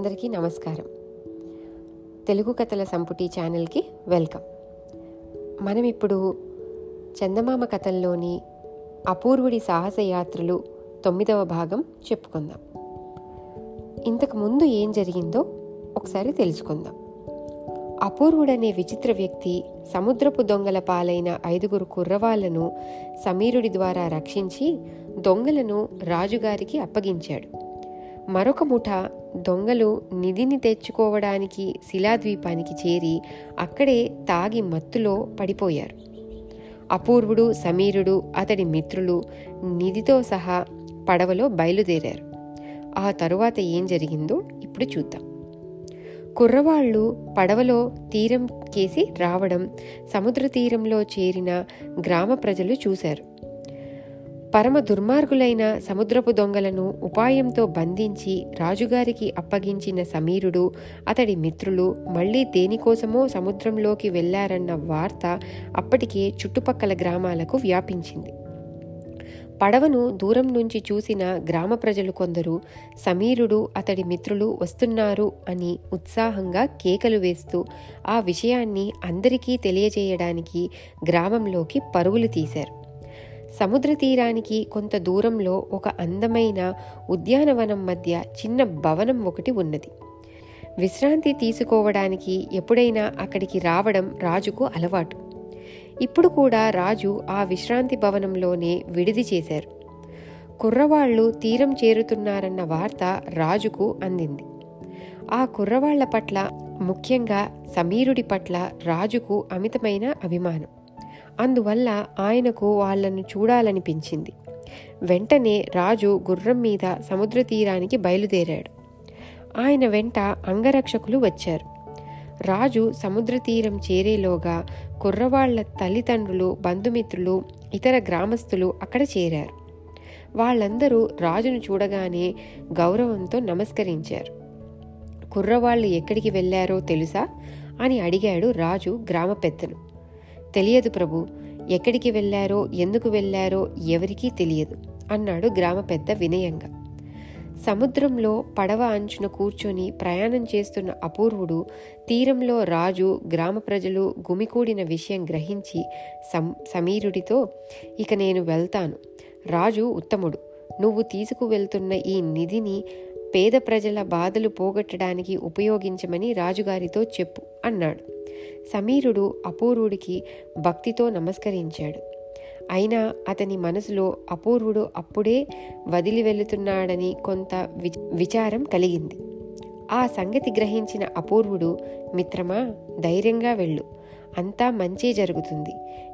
అందరికీ నమస్కారం. తెలుగు కథల సంపుటి ఛానల్కి వెల్కమ్. మనం ఇప్పుడు చందమామ కథల్లోని అపూర్వుడి సాహసయాత్రలు తొమ్మిదవ భాగం చెప్పుకుందాం. ఇంతకు ముందు ఏం జరిగిందో ఒకసారి తెలుసుకుందాం. అపూర్వుడనే విచిత్ర వ్యక్తి సముద్రపు దొంగల పాలైన ఐదుగురు కుర్రవాళ్ళను సమీరుడి ద్వారా రక్షించి దొంగలను రాజుగారికి అప్పగించాడు. మరొక ముఠ దొంగలు నిధిని తెచ్చుకోవడానికి శిలాద్వీపానికి చేరి అక్కడే తాగి మత్తులో పడిపోయారు. అపూర్వుడు సమీరుడు అతడి మిత్రులు నిధితో సహా పడవలో బయలుదేరారు. ఆ తరువాత ఏం జరిగిందో ఇప్పుడు చూద్దాం. కుర్రవాళ్ళు పడవలో తీరం కేసి రావడం సముద్ర తీరంలో చేరిన గ్రామ ప్రజలు చూశారు. పరమ దుర్మార్గులైన సముద్రపు దొంగలను ఉపాయంతో బంధించి రాజుగారికి అప్పగించిన సమీరుడు అతడి మిత్రులు మళ్ళీ దేనికోసమో సముద్రంలోకి వెళ్ళారన్న వార్త అప్పటికే చుట్టుపక్కల గ్రామాలకు వ్యాపించింది. పడవను దూరం నుంచి చూసిన గ్రామ ప్రజలు కొందరు సమీరుడు అతడి మిత్రులు వస్తున్నారు అని ఉత్సాహంగా కేకలు వేస్తూ ఆ విషయాన్ని అందరికీ తెలియజేయడానికి గ్రామంలోకి పరుగులు తీశారు. సముద్ర తీరానికి కొంత దూరంలో ఒక అందమైన ఉద్యానవనం మధ్య చిన్న భవనం ఒకటి ఉన్నది. విశ్రాంతి తీసుకోవడానికి ఎప్పుడైనా అక్కడికి రావడం రాజుకు అలవాటు. ఇప్పుడు కూడా రాజు ఆ విశ్రాంతి భవనంలోనే విడిది చేశారు. కుర్రవాళ్ళు తీరం చేరుతున్నారన్న వార్త రాజుకు అందింది. ఆ కుర్రవాళ్ళ పట్ల ముఖ్యంగా సమీరుడి పట్ల రాజుకు అమితమైన అభిమానం. అందువల్ల ఆయనకు వాళ్ళను చూడాలనిపించింది. వెంటనే రాజు గుర్రం మీద సముద్ర తీరానికి బయలుదేరాడు. ఆయన వెంట అంగరక్షకులు వచ్చారు. రాజు సముద్ర తీరం చేరేలోగా కుర్రవాళ్ళ తల్లిదండ్రులు బంధుమిత్రులు ఇతర గ్రామస్తులు అక్కడ చేరారు. వాళ్ళందరూ రాజును చూడగానే గౌరవంతో నమస్కరించారు. కుర్రవాళ్ళు ఎక్కడికి వెళ్ళారో తెలుసా? అని అడిగాడు రాజు గ్రామ పెద్దను తెలియదు ప్రభు. ఎక్కడికి వెళ్ళారో ఎందుకు వెళ్ళారో ఎవరికీ తెలియదు అన్నాడు గ్రామ పెద్ద వినయంగా. సముద్రంలో పడవ అంచున కూర్చొని ప్రయాణం చేస్తున్న అపూర్వుడు తీరంలో రాజు గ్రామ ప్రజలు గుమికూడిన విషయం గ్రహించి సం సమీరుడితో ఇక నేను వెళ్తాను. రాజు ఉత్తముడు. నువ్వు తీసుకువెళ్తున్న ఈ నిధిని పేద ప్రజల బాధలు పోగొట్టడానికి ఉపయోగించమని రాజుగారితో చెప్పు అన్నాడు. సమీరుడు అపూర్వుడికి భక్తితో నమస్కరించాడు. అయినా అతని మనసులో అపూర్వుడు అప్పుడే వదిలి వెళుతున్నాడని కొంత విచారం కలిగింది. ఆ సంగతి గ్రహించిన అపూర్వుడు మిత్రమా ధైర్యంగా వెళ్ళు. అంతా మంచే జరుగుతుంది.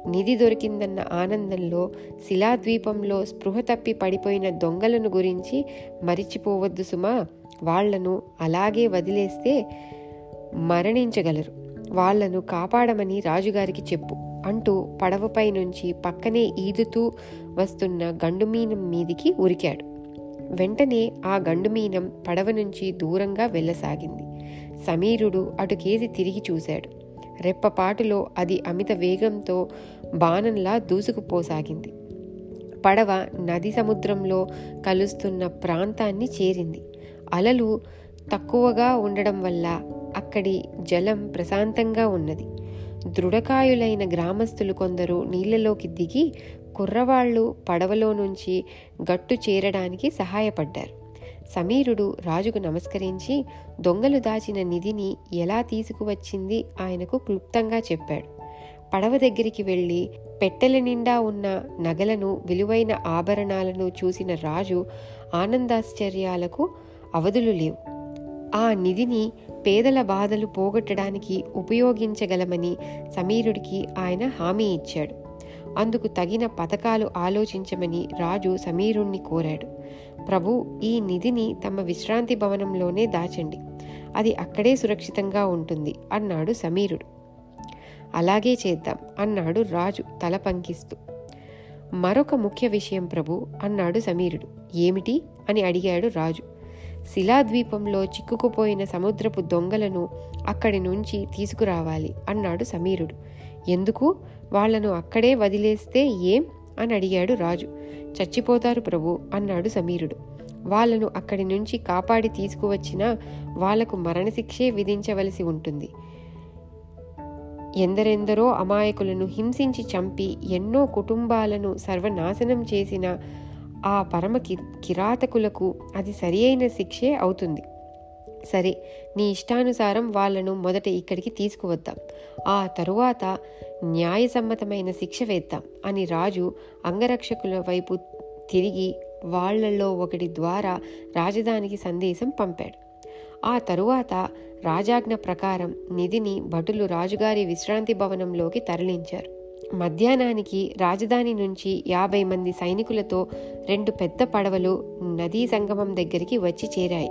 నిధి దొరికిందన్న ఆనందంలో శిలాద్వీపంలో స్పృహ తప్పి పడిపోయిన దొంగలను గురించి మరిచిపోవద్దు సుమా. వాళ్ళను అలాగే వదిలేస్తే మరణించగలరు. వాళ్ళను కాపాడమని రాజుగారికి చెప్పు అంటూ పడవపై నుంచి పక్కనే ఈదుతూ వస్తున్న గండుమీనం మీదికి ఉరికాడు. వెంటనే ఆ గండుమీనం పడవ నుంచి దూరంగా వెళ్ళసాగింది. సమీరుడు అటుకేసి తిరిగి చూశాడు. రెప్పపాటులో అది అమిత వేగంతో బాణంలా దూసుకుపోసాగింది. పడవ నది సముద్రంలో కలుస్తున్న ప్రాంతాన్ని చేరింది. అలలు తక్కువగా ఉండడం వల్ల అక్కడి జలం ప్రశాంతంగా ఉన్నది. దృఢకాయులైన గ్రామస్తులు కొందరు నీళ్ళలోకి దిగి కుర్రవాళ్ళు పడవలో నుంచి గట్టు చేరడానికి సహాయపడ్డారు. సమీరుడు రాజుకు నమస్కరించి దొంగలు దాచిన నిధిని ఎలా తీసుకువచ్చింది ఆయనకు క్లుప్తంగా చెప్పాడు. పడవ దగ్గరికి వెళ్ళి పెట్టెల నిండా ఉన్న నగలను విలువైన ఆభరణాలను చూసిన రాజు ఆనందాశ్చర్యాలకు అవధులు లేవు. ఆ నిధిని పేదల బాధలు పోగొట్టడానికి ఉపయోగించగలమని సమీరుడికి ఆయన హామీ ఇచ్చాడు. అందుకు తగిన పథకాలు ఆలోచించమని రాజు సమీరుణ్ణి కోరాడు. ప్రభు ఈ నిధిని తమ విశ్రాంతి భవనంలోనే దాచండి. అది అక్కడే సురక్షితంగా ఉంటుంది అన్నాడు సమీరుడు. అలాగే చేద్దాం అన్నాడు రాజు తల పంకిస్తూ. మరొక ముఖ్య విషయం ప్రభు అన్నాడు సమీరుడు. ఏమిటి? అని అడిగాడు రాజు. శిలాద్వీపంలో చిక్కుకుపోయిన సముద్రపు దొంగలను అక్కడి నుంచి తీసుకురావాలి అన్నాడు సమీరుడు. ఎందుకు? వాళ్ళను అక్కడే వదిలేస్తే ఏం? అని అడిగాడు రాజు. చచ్చిపోతారు ప్రభు అన్నాడు సమీరుడు. వాళ్ళను అక్కడి నుంచి కాపాడి తీసుకువచ్చినా వాళ్ళకు మరణశిక్షే విధించవలసి ఉంటుంది. ఎందరెందరో అమాయకులను హింసించి చంపి ఎన్నో కుటుంబాలను సర్వనాశనం చేసిన ఆ పరమ కి కిరాతకులకు అది సరి అయిన శిక్షే అవుతుంది. సరే నీ ఇష్టానుసారం వాళ్ళను మొదట ఇక్కడికి తీసుకువద్దాం. ఆ తరువాత న్యాయసమ్మతమైన శిక్ష వేద్దాం అని రాజు అంగరక్షకుల వైపు తిరిగి వాళ్ళలో ఒకటి ద్వారా రాజధానికి సందేశం పంపాడు. ఆ తరువాత రాజాజ్ఞ ప్రకారం నిధిని భటులు రాజుగారి విశ్రాంతి భవనంలోకి తరలించారు. మధ్యాహ్నానికి రాజధాని నుంచి యాభై మంది సైనికులతో రెండు పెద్ద పడవలు నదీ సంగమం దగ్గరికి వచ్చి చేరాయి.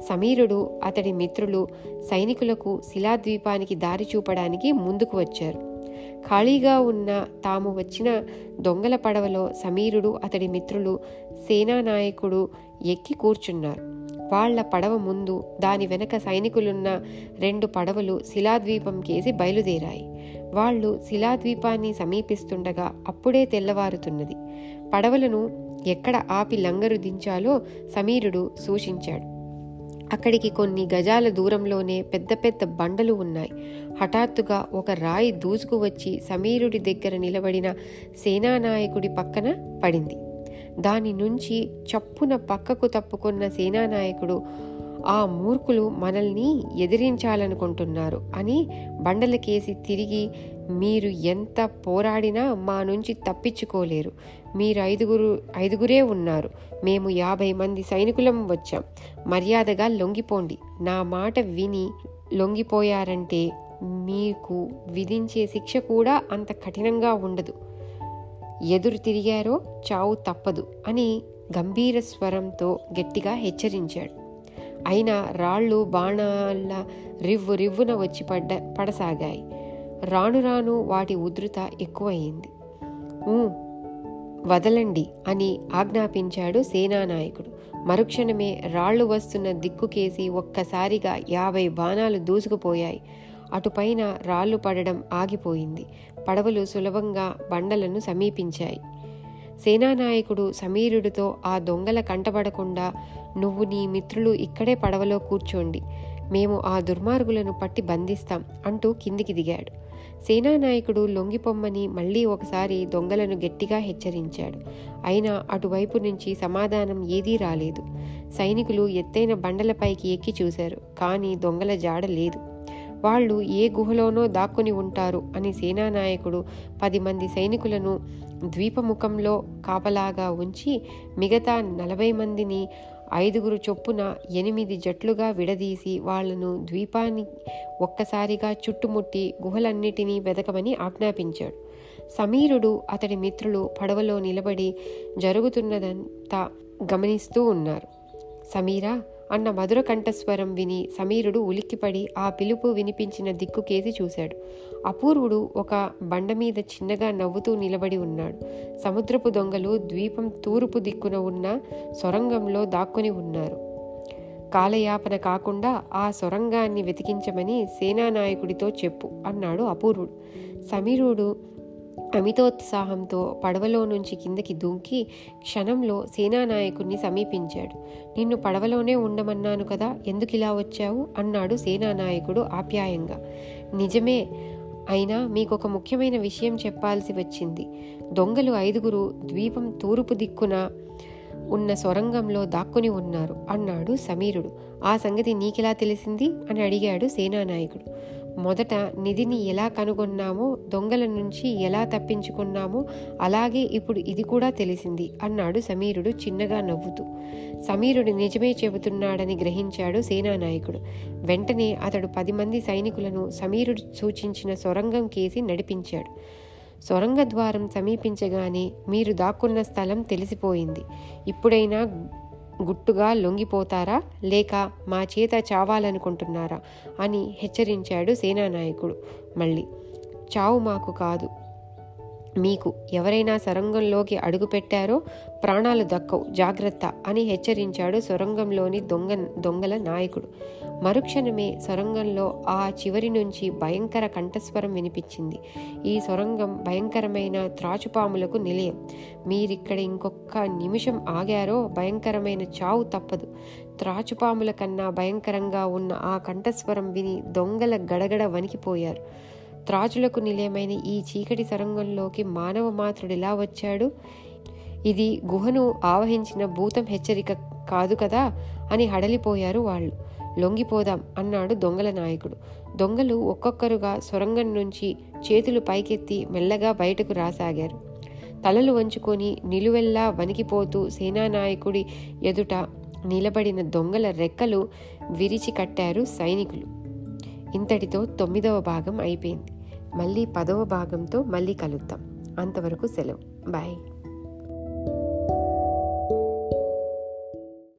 సమీరుడు అతడి మిత్రులు సైనికులకు శిలాద్వీపానికి దారి చూపడానికి ముందుకు వచ్చారు. ఖాళీగా ఉన్న తాము వచ్చిన దొంగల పడవలో సమీరుడు అతడి మిత్రులు సేనానాయకుడు ఎక్కి కూర్చున్నారు. వాళ్ళ పడవ ముందు దాని వెనక సైనికులున్న రెండు పడవలు శిలాద్వీపం కేసి బయలుదేరాయి. వాళ్ళు శిలాద్వీపాన్ని సమీపిస్తుండగా అప్పుడే తెల్లవారుతున్నది. పడవలను ఎక్కడ ఆపి లంగరు దించాలో సమీరుడు సూచించాడు. అక్కడికి కొన్ని గజాల దూరంలోనే పెద్ద పెద్ద బండలు ఉన్నాయి. హఠాత్తుగా ఒక రాయి దూసుకు వచ్చి సమీరుడి దగ్గర నిలబడిన సేనానాయకుడి పక్కన పడింది. దాని నుంచి చప్పున పక్కకు తప్పుకున్న సేనానాయకుడు ఆ మూర్ఖులు మనల్ని ఎదిరించాలనుకుంటున్నారు అని బండలకేసి తిరిగి మీరు ఎంత పోరాడినా మా నుంచి తప్పించుకోలేరు. మీరు ఐదుగురు ఐదుగురే ఉన్నారు. మేము యాభై మంది సైనికులం వచ్చాం. మర్యాదగా లొంగిపోండి. నా మాట విని లొంగిపోయారంటే మీకు విధించే శిక్ష కూడా అంత కఠినంగా ఉండదు. ఎదురు తిరిగారో చావు తప్పదు అని గంభీర స్వరంతో గట్టిగా హెచ్చరించాడు. అయినా రాళ్ళు బాణాల రివ్వు రివ్వున వచ్చి పడ్డ పడసాగాయి. రాను రాను వాటి ఉధృత ఎక్కువయింది వదలండి అని ఆజ్ఞాపించాడు సేనానాయకుడు. మరుక్షణమే రాళ్ళు వస్తున్న దిక్కుకేసి ఒక్కసారిగా యాభై బాణాలు దూసుకుపోయాయి. అటుపైన రాళ్ళు పడడం ఆగిపోయింది. పడవలు సులభంగా బండలను సమీపించాయి. సేనానాయకుడు సమీరుడితో ఆ దొంగల కంటపడకుండా నువ్వు నీ మిత్రులు ఇక్కడే పడవలో కూర్చోండి. మేము ఆ దుర్మార్గులను పట్టి బంధిస్తాం అంటూ కిందికి దిగాడు. సేనానాయకుడు లొంగిపొమ్మని మళ్ళీ ఒకసారి దొంగలను గట్టిగా హెచ్చరించాడు. అయినా అటువైపు నుంచి సమాధానం ఏదీ రాలేదు. సైనికులు ఎత్తైన బండలపైకి ఎక్కి చూశారు. కానీ దొంగల జాడ లేదు. వాళ్ళు ఏ గుహలోనో దాక్కుని ఉంటారు అని సేనానాయకుడు పది మంది సైనికులను ద్వీపముఖంలో కాపలాగా ఉంచి మిగతా నలభై మందిని ఐదుగురు చొప్పున ఎనిమిది జట్లుగా విడదీసి వాళ్ళను ద్వీపాన్ని ఒక్కసారిగా చుట్టుముట్టి గుహలన్నిటినీ వెదకమని ఆజ్ఞాపించాడు. సమీరుడు అతడి మిత్రులు పడవలో నిలబడి జరుగుతున్నదంతా గమనిస్తూ ఉన్నారు. సమీరా అన్న మధుర కంఠస్వరం విని సమీరుడు ఉలిక్కిపడి ఆ పిలుపు వినిపించిన దిక్కుకేసి చూశాడు. అపూర్వుడు ఒక బండ మీద చిన్నగా నవ్వుతూ నిలబడి ఉన్నాడు. సముద్రపు దొంగలు ద్వీపం తూర్పు దిక్కున ఉన్న సొరంగంలో దాక్కుని ఉన్నారు. కాలయాపన కాకుండా ఆ సొరంగాన్ని వెతికించమని సేనానాయకుడితో చెప్పు అన్నాడు అపూర్వుడు. సమీరుడు అమితోత్సాహంతో పడవలో నుంచి కిందకి దూకి క్షణంలో సేనానాయకుణ్ణి సమీపించాడు. నిన్ను పడవలోనే ఉండమన్నాను కదా ఎందుకు ఇలా వచ్చావు? అన్నాడు సేనానాయకుడు ఆప్యాయంగా. నిజమే అయినా మీకు ఒక ముఖ్యమైన విషయం చెప్పాల్సి వచ్చింది. దొంగలు ఐదుగురు ద్వీపం తూర్పు దిక్కున ఉన్న సొరంగంలో దాక్కుని ఉన్నారు అన్నాడు సమీరుడు. ఆ సంగతి నీకెలా తెలిసింది? అని అడిగాడు సేనానాయకుడు. మొదట నిధిని ఎలా కనుగొన్నామో దొంగల నుంచి ఎలా తప్పించుకున్నామో అలాగే ఇప్పుడు ఇది కూడా తెలిసింది అన్నాడు సమీరుడు చిన్నగా నవ్వుతూ. సమీరుడు నిజమే చెబుతున్నాడని గ్రహించాడు సేనానాయకుడు. వెంటనే అతడు పది మంది సైనికులను సమీరుడు సూచించిన సొరంగం కేసి నడిపించాడు. సొరంగ ద్వారం సమీపించగానే మీరు దాక్కున్న స్థలం తెలిసిపోయింది. ఇప్పుడైనా గుట్టుగా లొంగిపోతారా? లేక మా చేత చావాలనుకుంటున్నారా? అని హెచ్చరించాడు సేనానాయకుడు. మళ్ళీ చావు మాకు కాదు. మీకు ఎవరైనా సొరంగంలోకి అడుగుపెట్టారో ప్రాణాలు దక్కవు. జాగ్రత్త అని హెచ్చరించాడు సొరంగంలోని దొంగ దొంగల నాయకుడు. మరుక్షణమే సొరంగంలో ఆ చివరి నుంచి భయంకర కంఠస్వరం వినిపించింది. ఈ సొరంగం భయంకరమైన త్రాచుపాములకు నిలయం. మీరిక్కడ ఇంకొక నిమిషం ఆగారో భయంకరమైన చావు తప్పదు. త్రాచుపాముల కన్నా భయంకరంగా ఉన్న ఆ కంఠస్వరం విని దొంగల గడగడ వణికిపోయారు. త్రాచులకు నిలయమైన ఈ చీకటి సొరంగంలోకి మానవ మాత్రుడు వచ్చాడు? ఇది గుహను ఆవహించిన భూతం హెచ్చరిక కాదు కదా అని హడలిపోయారు వాళ్ళు. లొంగిపోదాం అన్నాడు దొంగల నాయకుడు. దొంగలు ఒక్కొక్కరుగా సొరంగం నుంచి చేతులు పైకెత్తి మెల్లగా బయటకు రాసాగారు. తలలు వంచుకొని నిలువెల్లా వణికిపోతూ సేనానాయకుడి ఎదుట నిలబడిన దొంగల రెక్కలు విరిచి కట్టారు సైనికులు. ఇంతటితో తొమ్మిదవ భాగం అయిపోయింది. మళ్ళీ పదవ భాగంతో మళ్ళీ కలుద్దాం. అంతవరకు సెలవు. బాయ్.